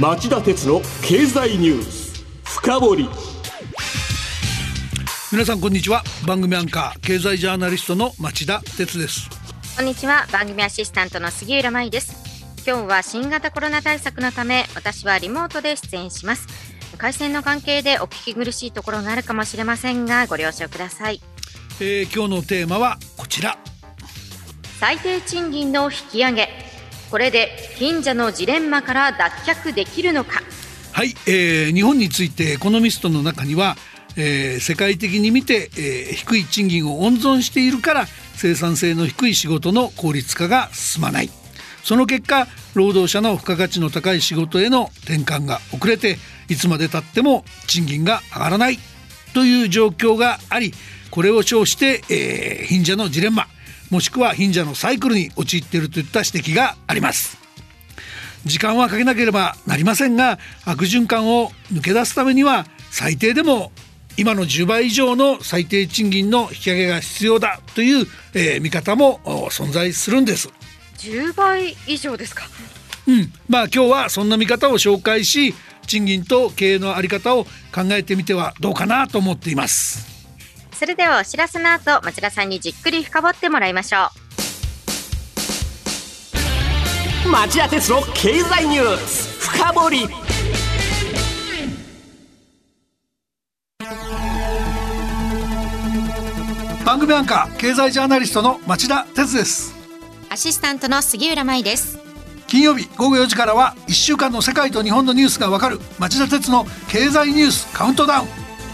町田鉄の経済ニュース。深掘り。皆さんこんにちは。番組アンカー経済ジャーナリストの町田鉄です。こんにちは。番組アシスタントの杉浦舞です。今日は新型コロナ対策のため私はリモートで出演します。回線の関係でお聞き苦しいところがあるかもしれませんがご了承ください、えー、今日のテーマはこちら。最低賃金の引き上げこれで貧者のジレンマから脱却できるのか？はい、えー、日本についてエコノミストの中には、えー、世界的に見て、えー、低い賃金を温存しているから生産性の低い仕事の効率化が進まない。その結果労働者の付加価値の高い仕事への転換が遅れていつまでたっても賃金が上がらないという状況がありこれを称して、えー、貧者のジレンマ。もしくは貧者のサイクルに陥っているといった指摘があります。時間はかけなければなりませんが悪循環を抜け出すためには最低でも今の10倍以上の最低賃金の引き上げが必要だという、えー、見方も存在するんです。10倍以上ですか？うん。まあ今日はそんな見方を紹介し賃金と経営のあり方を考えてみてはどうかなと思っていますそれではお知らせの後町田さんにじっくり深掘ってもらいましょう。町田鉄の経済ニュース深掘り。番組アンカー経済ジャーナリストの町田鉄です。アシスタントの杉浦舞です。金曜日午後4時からは1週間の世界と日本のニュースがわかる町田鉄の経済ニュースカウントダウン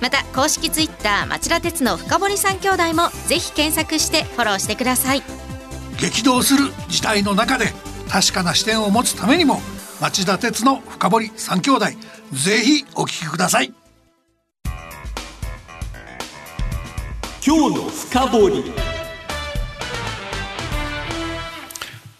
また公式ツイッター町田鉄の深堀三兄弟もぜひ検索してフォローしてください。激動する時代の中で確かな視点を持つためにも町田鉄の深堀三兄弟ぜひお聞きください。今日の深堀。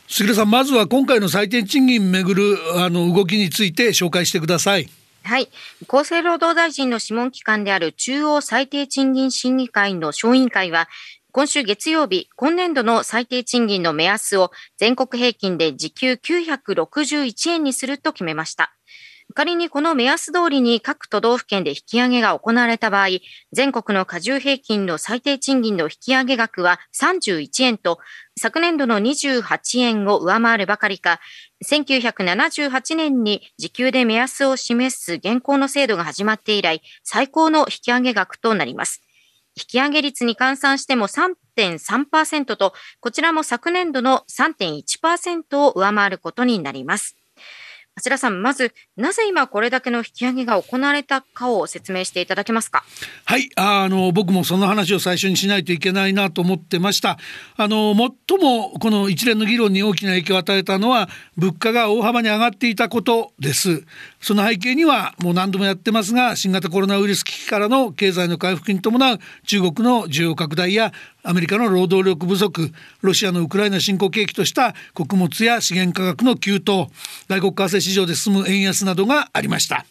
杉田さんまずは今回の最低賃金めぐるあの動きについて紹介してください。はい。厚生労働大臣の諮問機関である中央最低賃金審議会の小委員会は、今週月曜日、今年度の最低賃金の目安を全国平均で時給961円にすると決めました。仮にこの目安通りに各都道府県で引き上げが行われた場合、全国の加重平均の最低賃金の引き上げ額は31円と、昨年度の28円を上回るばかりか、1978年に時給で目安を示す現行の制度が始まって以来、最高の引き上げ額となります。引き上げ率に換算しても3.3%と、こちらも昨年度の3.1%を上回ることになります。町田さん、まず、なぜ今これだけの引き上げが行われたかを説明していただけますか？はい、あの僕もその話を最初にしないといけないなと思ってました。あの最もこの一連の議論に大きな影響を与えたのは物価が大幅に上がっていたことです。その背景にはもう何度もやってますが新型コロナウイルス危機からの経済の回復に伴う中国の需要拡大やアメリカの労働力不足ロシアのウクライナ侵攻契機とした穀物や資源価格の急騰外国為替市場で進む円安などがありました。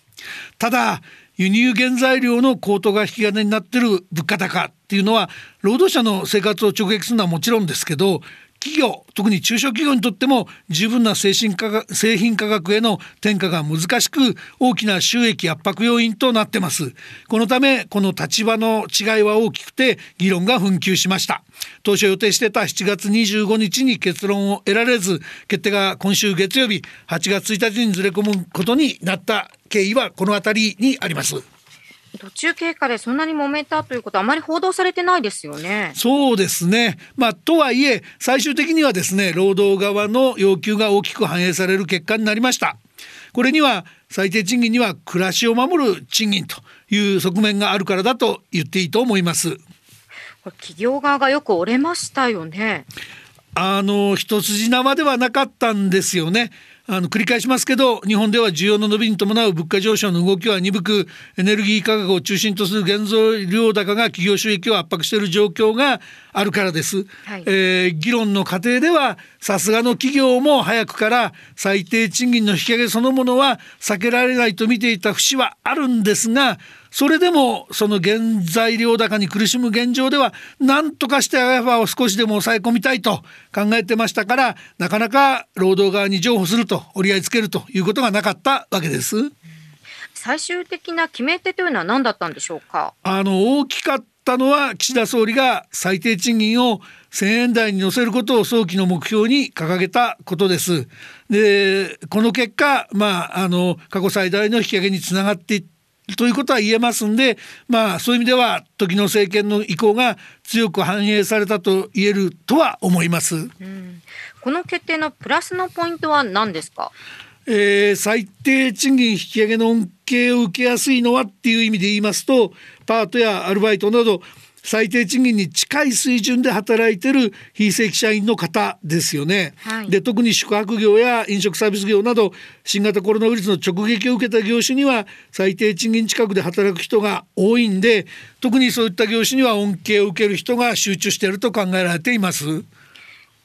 ただ輸入原材料の高騰が引き金になっている物価高っていうのは労働者の生活を直撃するのはもちろんですけど企業特に中小企業にとっても十分な製品価格製品価格への転嫁が難しく大きな収益圧迫要因となってます。このためこの立場の違いは大きくて議論が紛糾しました。当初予定してた7月25日に結論を得られず決定が今週月曜日8月1日にずれ込むことになった経緯はこの辺りにあります。途中経過でそんなに揉めたということはあまり報道されてないですよね。そうですね。まあとはいえ最終的にはですね労働側の要求が大きく反映される結果になりました。これには最低賃金には暮らしを守る賃金という側面があるからだと言っていいと思います。これ企業側がよく折れましたよね。あの一筋縄ではなかったんですよね。あの繰り返しますけど日本では需要の伸びに伴う物価上昇の動きは鈍くエネルギー価格を中心とする原材料高が企業収益を圧迫している状況があるからです、はい、えー、議論の過程ではさすがの企業も早くから最低賃金の引き上げそのものは避けられないと見ていた節はあるんですがそれでもその原材料高に苦しむ現状では何とかしてアガファを少しでも抑え込みたいと考えてましたからなかなか労働側に譲歩すると折り合いつけるということがなかったわけです。最終的な決め手というのは何だったんでしょうか？あの大きかったのは岸田総理が最低賃金を1000円台に乗せることを早期の目標に掲げたことです。でこの結果、まあ、あの過去最大の引き上げにつながっていったということは言えますんで、まあ、そういう意味では時の政権の意向が強く反映されたと言えるとは思います。うん、この決定のプラスのポイントは何ですか？えー、最低賃金引き上げの恩恵を受けやすいのはっていう意味で言いますとパートやアルバイトなど最低賃金に近い水準で働いてる非正規社員の方ですよね。はい、で特に宿泊業や飲食サービス業など新型コロナウイルスの直撃を受けた業種には最低賃金近くで働く人が多いんで特にそういった業種には恩恵を受ける人が集中していると考えられています。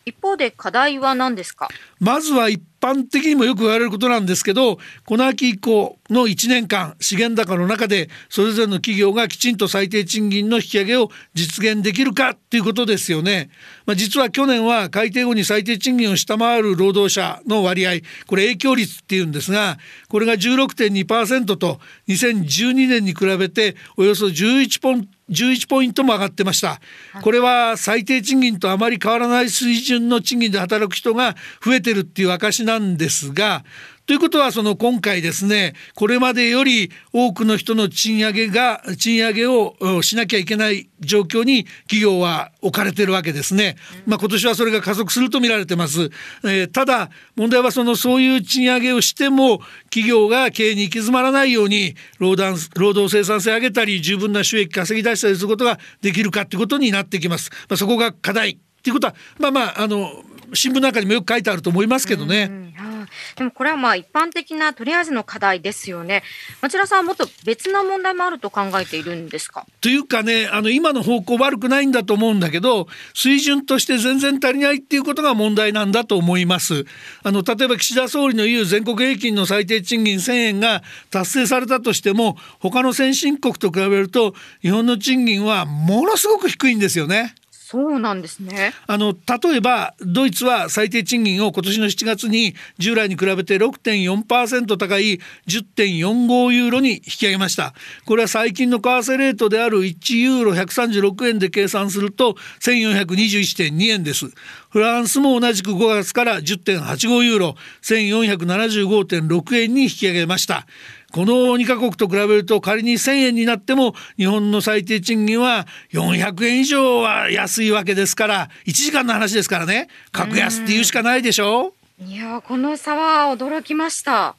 一方で課題は何ですか？まずは一般的にもよく言われることなんですけどこの秋以降の1年間資源高の中でそれぞれの企業がきちんと最低賃金の引き上げを実現できるかっていうことですよね。まあ、実は去年は改定後に最低賃金を下回る労働者の割合これ影響率っていうんですがこれが16.2%と2012年に比べておよそ11ポン11ポイントも上がってましたこれは最低賃金とあまり変わらない水準の賃金で働く人が増えてるっていう証なんですがということはその今回ですねこれまでより多くの人の賃上げが賃上げをしなきゃいけない状況に企業は置かれてるわけですね。まあ、今年はそれが加速すると見られてます。えー、ただ問題はそのそういう賃上げをしても企業が経営に行き詰まらないように労働労働生産性上げたり十分な収益稼ぎ出したりすることができるかっていうことになってきます。まあ、そこが課題っていうことはまあまああの新聞なんかにもよく書いてあると思いますけどね。うんうんでもこれはまあ一般的なとりあえずの課題ですよね。町田さんはもっと別な問題もあると考えているんですか？というかねあの今の方向悪くないんだと思うんだけど水準として全然足りないっていうことが問題なんだと思います。あの例えば岸田総理の言う全国平均の最低賃金1000円が達成されたとしても他の先進国と比べると日本の賃金はものすごく低いんですよね。そうなんですね。あの例えばドイツは最低賃金を今年の7月に従来に比べて6.4%高い10.45ユーロに引き上げました。これは最近の為替レートである1ユーロ136円で計算すると1421.2円です。フランスも同じく5月から10.85ユーロ1475.6円に引き上げました。この2カ国と比べると仮に1,000円になっても日本の最低賃金は400円以上は安いわけですから1時間の話ですからね。格安っていうしかないでしょう。いやこの差は驚きました。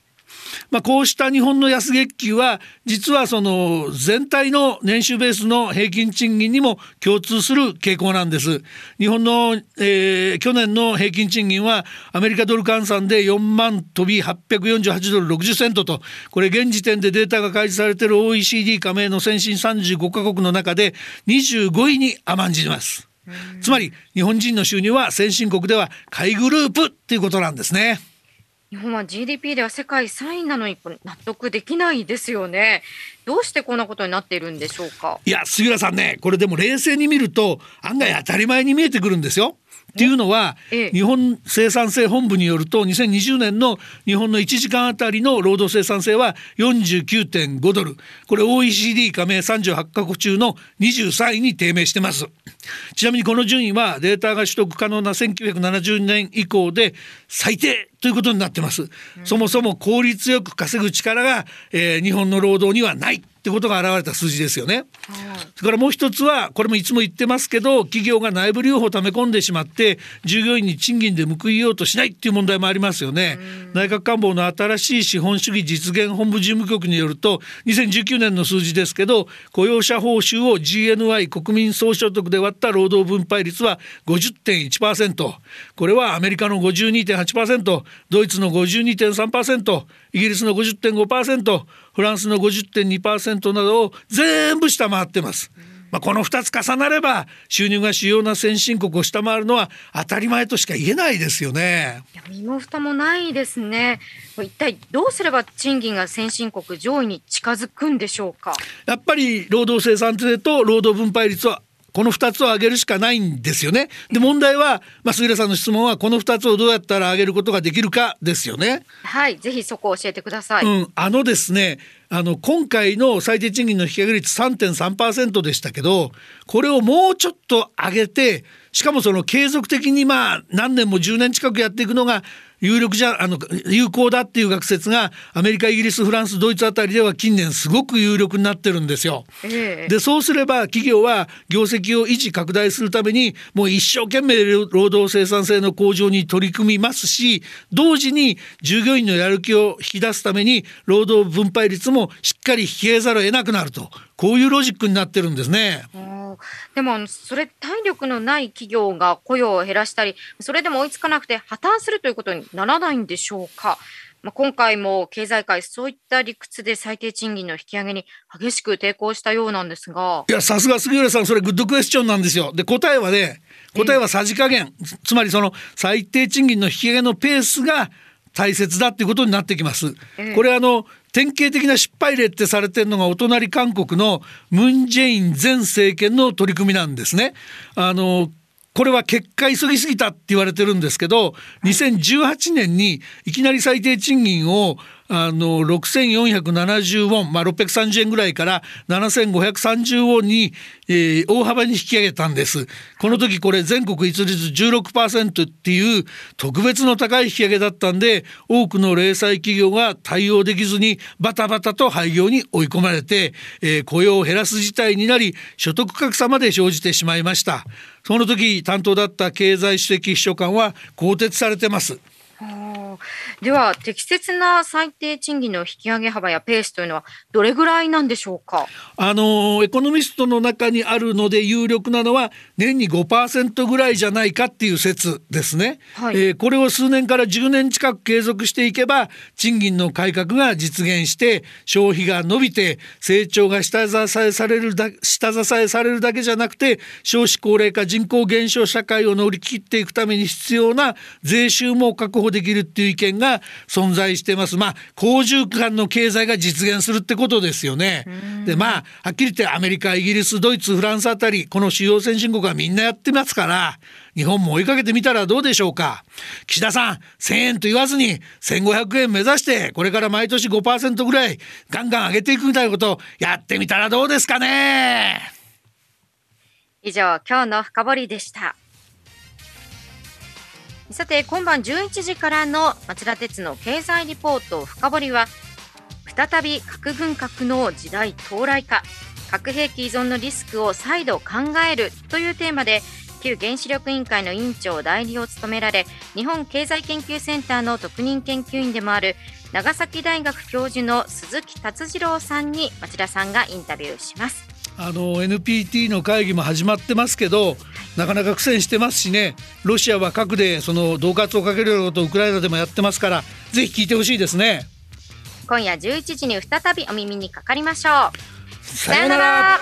まあ、こうした日本の安月給は実はその全体の年収ベースの平均賃金にも共通する傾向なんです。日本の、えー、去年の平均賃金はアメリカドル換算で4万飛び848ドル60セントとこれ現時点でデータが開示されている OECD 加盟の先進35カ国の中で25位に甘んじます。つまり日本人の収入は先進国では下位グループっていうことなんですね。日本は GDP では世界3位なのに納得できないですよね。どうしてこんなことになっているんでしょうか？いや杉浦さんねこれでも冷静に見ると案外当たり前に見えてくるんですよ。っていうのは、ええ、日本生産性本部によると2020年の日本の1時間あたりの労働生産性は49.5ドル。これ OECD 加盟38カ国中の23位に低迷してます。ちなみにこの順位はデータが取得可能な1970年以降で最低ということになってます、うん、そもそも効率よく稼ぐ力が、えー、日本の労働にはないってことが現れた数字ですよね。それからもう一つはこれもいつも言ってますけど企業が内部留保を溜め込んでしまって従業員に賃金で報いようとしないっていう問題もありますよね。内閣官房の新しい資本主義実現本部事務局によると2019年の数字ですけど雇用者報酬を GNI 国民総所得で割った労働分配率は50.1%これはアメリカの52.8%ドイツの52.3%イギリスの50.5%フランスの50.2%などを全部下回ってます。まあ、この2つ重なれば収入が主要な先進国を下回るのは当たり前としか言えないですよね。いや身も蓋もないですね。一体どうすれば賃金が先進国上位に近づくんでしょうか？やっぱり労働生産性と労働分配率はこの2つを上げるしかないんですよね。で問題は、まあ、杉浦さんの質問はこの2つをどうやったら上げることができるかですよね。はいぜひそこを教えてください。うん、あのですねあの今回の最低賃金の引き上げ率3.3%でしたけどこれをもうちょっと上げてしかもその継続的にまあ何年も10年近くやっていくのが有力じゃあの有効だっていう学説がアメリカイギリスフランスドイツあたりでは近年すごく有力になってるんですよ。えー、でそうすれば企業は業績を維持拡大するためにもう一生懸命労働生産性の向上に取り組みますし同時に従業員のやる気を引き出すために労働分配率もしっかり引き上げざるを得なくなるとこういうロジックになってるんですね。でもそれ体力のない企業が雇用を減らしたりそれでも追いつかなくて破綻するということにならないんでしょうか。まあ、今回も経済界そういった理屈で最低賃金の引き上げに激しく抵抗したようなんですがいやさすが杉浦さんそれグッドクエスチョンなんですよで答えはね答えはさじ加減、つまりその最低賃金の引き上げのペースが大切だっていうことになってきます。これあの典型的な失敗例ってされてるのがお隣韓国のムン・ジェイン前政権の取り組みなんですね。あのこれは結果急ぎすぎたって言われてるんですけど2018年にいきなり最低賃金をあの6470ウォン、まあ、630円ぐらいから7530ウォンに、えー、大幅に引き上げたんです。この時これ全国一律16%っていう特別の高い引き上げだったんで多くの零細企業が対応できずにバタバタと廃業に追い込まれて、えー、雇用を減らす事態になり所得格差まで生じてしまいました。その時担当だった経済主席秘書官は更迭されてます。では適切な最低賃金の引き上げ幅やペースというのはどれぐらいなんでしょうか？あのエコノミストの中にあるので有力なのは年に5%ぐらいじゃないかっていう説ですね、はい、えー、これを数年から10年近く継続していけば賃金の改革が実現して消費が伸びて成長が下支えされるだ下支えされるだけじゃなくて少子高齢化人口減少社会を乗り切っていくために必要な税収も確保できるっていう意見が存在してます。まあ好循環の経済が実現するってことですよね。でまあはっきり言ってアメリカイギリスドイツフランスあたりこの主要先進国はみんなやってますから日本も追いかけてみたらどうでしょうか。岸田さん1000円と言わずに1500円目指してこれから毎年5%ぐらいガンガン上げていくみたいなことやってみたらどうですかね。以上今日の深掘でしたさて今晩11時からの町田鉄の経済リポート深掘りは再び核軍拡の時代到来か核兵器依存のリスクを再度考えるというテーマで旧原子力委員会の委員長代理を務められ日本経済研究センターの特任研究員でもある長崎大学教授の鈴木達次郎さんに町田さんがインタビューします。あの NPT の会議も始まってますけど、なかなか苦戦してますしね。ロシアは核でその恫喝をかけるようなことをウクライナでもやってますからぜひ聞いてほしいですね。今夜11時に再びお耳にかかりましょう。さよなら